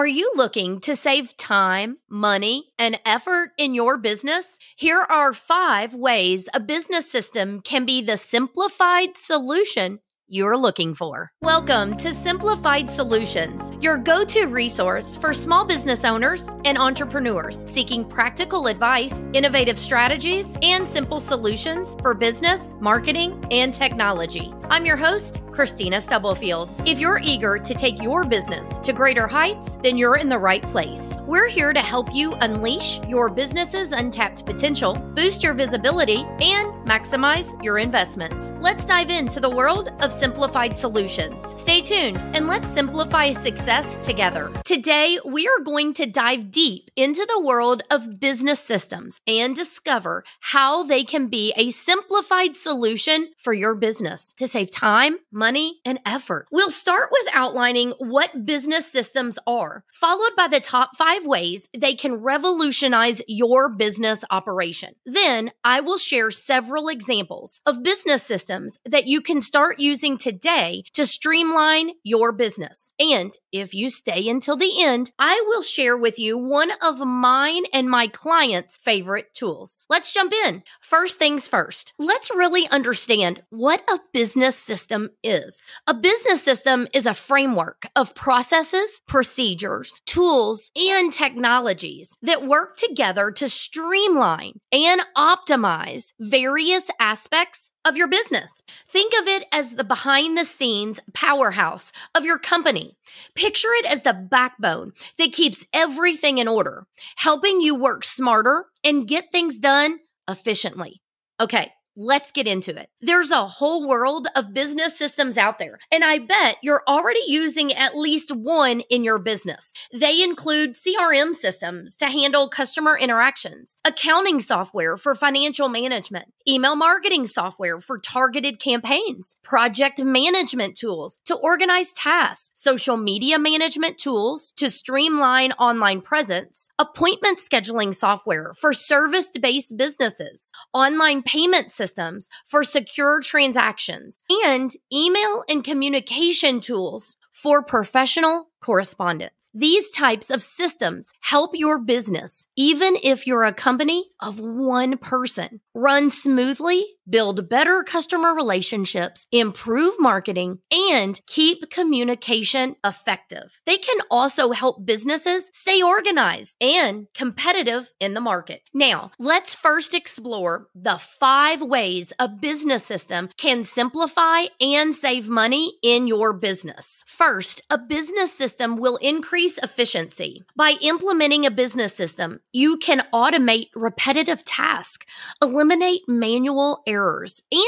Are you looking to save time, money, and effort in your business? Here are five ways a business system can be the simplified solution you're looking for. Welcome to Simplified Solutions, your go to resource for small business owners and entrepreneurs seeking practical advice, innovative strategies, and simple solutions for business, marketing, and technology. I'm your host, Kristina Stubblefield. If you're eager to take your business to greater heights, then you're in the right place. We're here to help you unleash your business's untapped potential, boost your visibility, and maximize your investments. Let's dive into the world of simplified solutions. Stay tuned and let's simplify success together. Today, we are going to dive deep into the world of business systems and discover how they can be a simplified solution for your business to save time, money, and effort. We'll start with outlining what business systems are, followed by the top five ways they can revolutionize your business operation. Then I will share several examples of business systems that you can start using today to streamline your business. And if you stay until the end, I will share with you one of mine and my clients' favorite tools. Let's jump in. First things first, let's really understand what a business system is. A business system is a framework of processes, procedures, tools, and technologies that work together to streamline and optimize various aspects of your business. Think of it as the behind the scenes powerhouse of your company. Picture it as the backbone that keeps everything in order, helping you work smarter and get things done efficiently. Okay, Let's get into it. There's a whole world of business systems out there, and I bet you're already using at least one in your business. They include CRM systems to handle customer interactions, accounting software for financial management, email marketing software for targeted campaigns, project management tools to organize tasks, social media management tools to streamline online presence, appointment scheduling software for service based businesses, online payment systems for secure transactions, and email and communication tools for professional correspondence. These types of systems help your business, even if you're a company of one person, run smoothly, build better customer relationships, improve marketing, and keep communication effective. They can also help businesses stay organized and competitive in the market. Now, let's first explore the five ways a business system can simplify and save money in your business. First, a business system will increase efficiency. By implementing a business system, you can automate repetitive tasks, eliminate manual errors,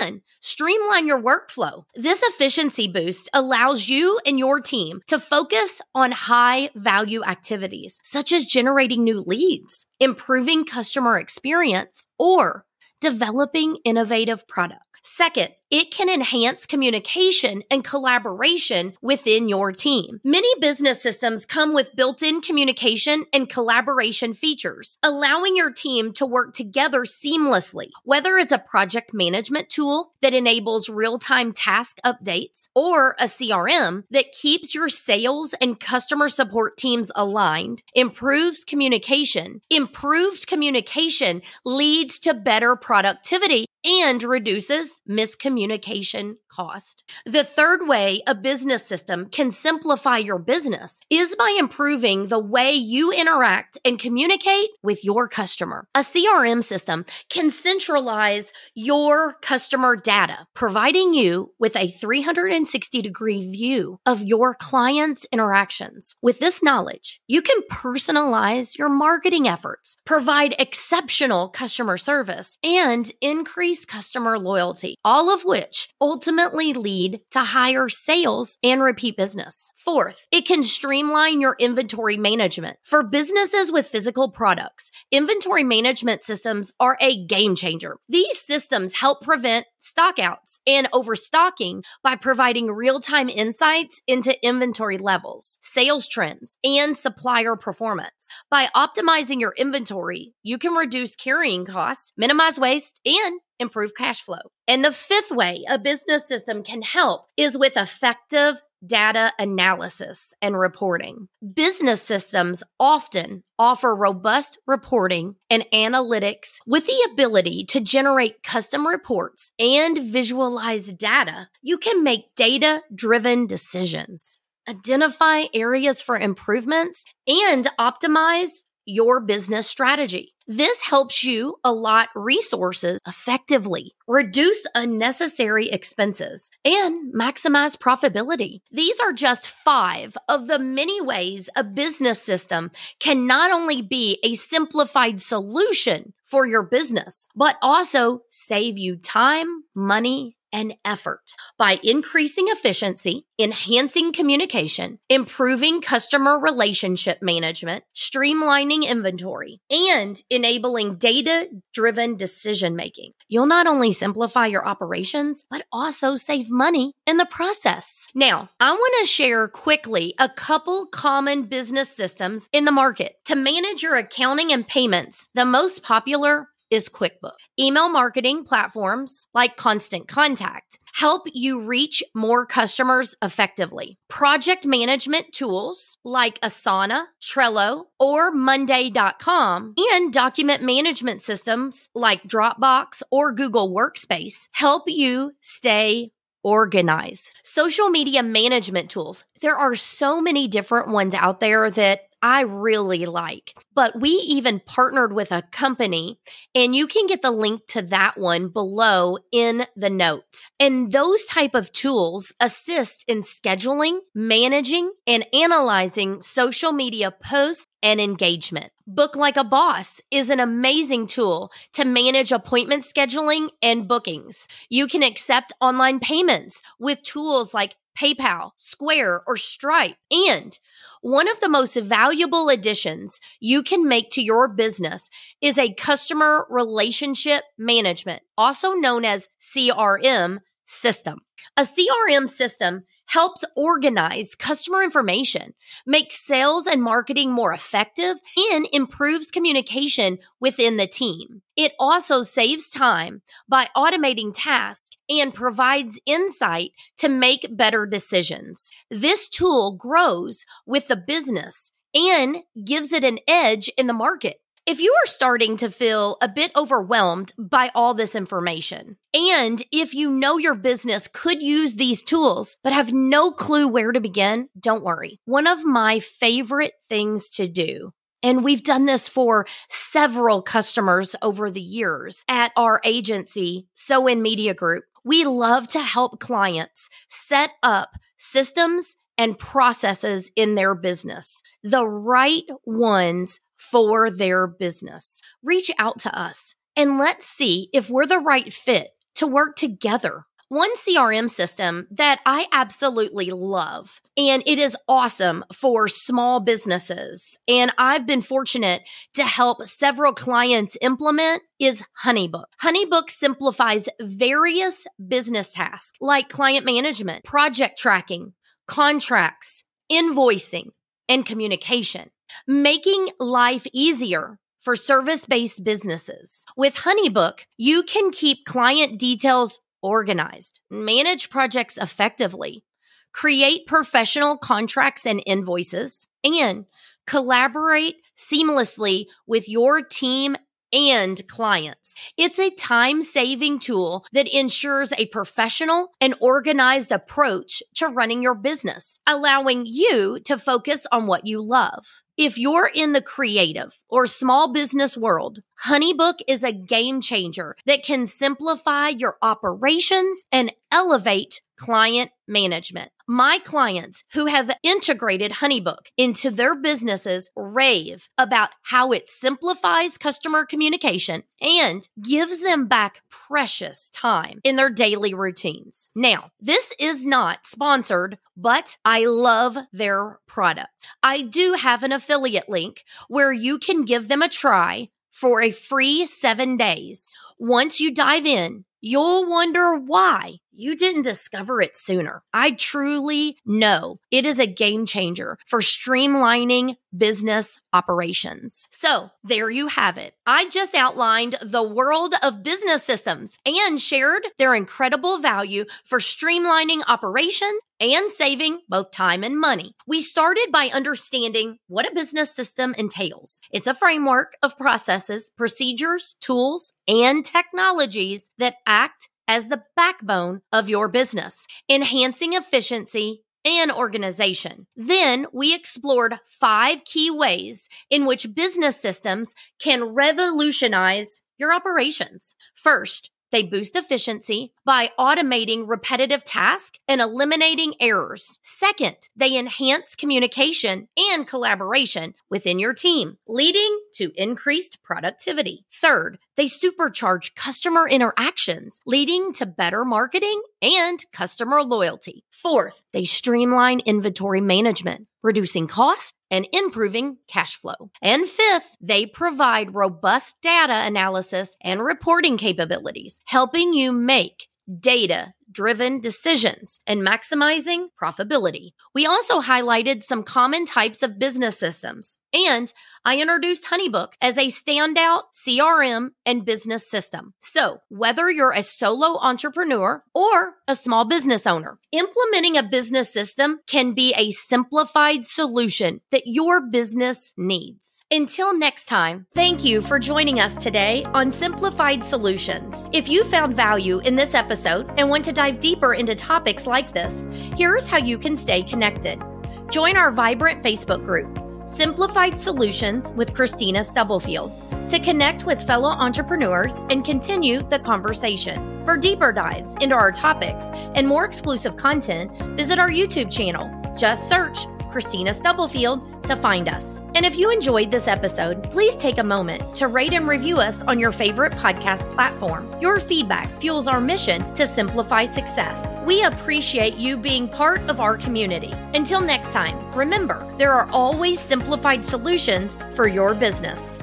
and streamline your workflow. This efficiency boost allows you and your team to focus on high value activities, such as generating new leads, improving customer experience, or developing innovative products. Second, it can enhance communication and collaboration within your team. Many business systems come with built in communication and collaboration features, allowing your team to work together seamlessly. Whether it's a project management tool that enables real time task updates or a CRM that keeps your sales and customer support teams aligned, improves communication. Improved communication leads to better productivity and reduces miscommunication cost. The third way a business system can simplify your business is by improving the way you interact and communicate with your customer. A CRM system can centralize your customer data, providing you with a 360 degree view of your clients' interactions. With this knowledge, you can personalize your marketing efforts, provide exceptional customer service, and increase customer loyalty, all of which ultimately ultimately lead to higher sales and repeat business. Fourth, it can streamline your inventory management. For businesses with physical products, inventory management systems are a game changer. These systems help prevent stockouts and overstocking by providing real time insights into inventory levels, sales trends, and supplier performance. By optimizing your inventory, you can reduce carrying costs, minimize waste, and improve cash flow. And the fifth way a business system can help is with effective data analysis and reporting. Business systems often offer robust reporting and analytics with the ability to generate custom reports and visualize data. You can make data driven decisions, identify areas for improvements, and optimize your business strategy. This helps you allot resources effectively, reduce unnecessary expenses, and maximize profitability. These are just five of the many ways a business system can not only be a simplified solution for your business, but also save you time, money, and effort by increasing efficiency, enhancing communication, improving customer relationship management, streamlining inventory, and enabling data driven decision making. You'll not only simplify your operations, but also save money in the process. Now, I want to share quickly a couple common business systems in the market to manage your accounting and payments. The most popular is QuickBooks. Email marketing platforms like Constant Contact help you reach more customers effectively. Project management tools like Asana, Trello, or Monday.com and document management systems like Dropbox or Google Workspace help you stay organized. Social media management tools. There are so many different ones out there that I really like. But we even partnered with a company, and you can get the link to that one below in the notes. And those type of tools assist in scheduling, managing, and analyzing social media posts and engagement. Book Like a Boss is an amazing tool to manage appointment scheduling and bookings. You can accept online payments with tools like PayPal, Square, or Stripe. And one of the most valuable additions you can make to your business is a customer relationship management, also known as CRM system. A CRM system helps organize customer information, makes sales and marketing more effective, and improves communication within the team. It also saves time by automating tasks and provides insight to make better decisions. This tool grows with the business and gives it an edge in the market. If you are starting to feel a bit overwhelmed by all this information, and if you know your business could use these tools but have no clue where to begin, don't worry. One of my favorite things to do and we've done this for several customers over the years at our agency, So In Media Group. We love to help clients set up systems and processes in their business, the right ones for their business. Reach out to us and let's see if we're the right fit to work together. One CRM system that I absolutely love, and it is awesome for small businesses, and I've been fortunate to help several clients implement, is Honeybook. Honeybook simplifies various business tasks like client management, project tracking, contracts, invoicing, and communication making life easier for service based businesses. With Honeybook, you can keep client details organized, manage projects effectively, create professional contracts and invoices, and collaborate seamlessly with your team and clients. It's a time saving tool that ensures a professional and organized approach to running your business, allowing you to focus on what you love. If you're in the creative or small business world, Honeybook is a game changer that can simplify your operations and elevate client management. My clients who have integrated Honeybook into their businesses rave about how it simplifies customer communication and gives them back precious time in their daily routines. Now, this is not sponsored, but I love their product. I do have an affiliate link where you can give them a try for a free seven days. Once you dive in, you'll wonder why you didn't discover it sooner. I truly know it is a game changer for streamlining business operations. So there you have it. I just outlined the world of business systems and shared their incredible value for streamlining operation and saving both time and money. We started by understanding what a business system entails. It's a framework of processes, procedures, tools, and technologies that act as the backbone of your business, enhancing efficiency and organization. Then we explored five key ways in which business systems can revolutionize your operations. First, they boost efficiency by automating repetitive tasks and eliminating errors. Second, they enhance communication and collaboration within your team, leading to increased productivity. Third, they supercharge customer interactions, leading to better marketing and customer loyalty. Fourth, they streamline inventory management, reducing costs and improving cash flow. And fifth, they provide robust data analysis and reporting capabilities, helping you make data driven decisions and maximizing profitability. We also highlighted some common types of business systems, and I introduced Honeybook as a standout CRM and business system. So, whether you're a solo entrepreneur or a small business owner, implementing a business system can be a simplified solution that your business needs. Until next time, thank you for joining us today on Simplified Solutions. If you found value in this episode and want to dive deeper into topics like this, here's how you can stay connected. Join our vibrant Facebook group, Simplified Solutions with Kristina Stubblefield, to connect with fellow entrepreneurs and continue the conversation. For deeper dives into our topics and more exclusive content, visit our YouTube channel. Just search Kristina Stubblefield to find us. And if you enjoyed this episode, please take a moment to rate and review us on your favorite podcast platform. Your feedback fuels our mission to simplify success. We appreciate you being part of our community. Until next time, remember, there are always simplified solutions for your business.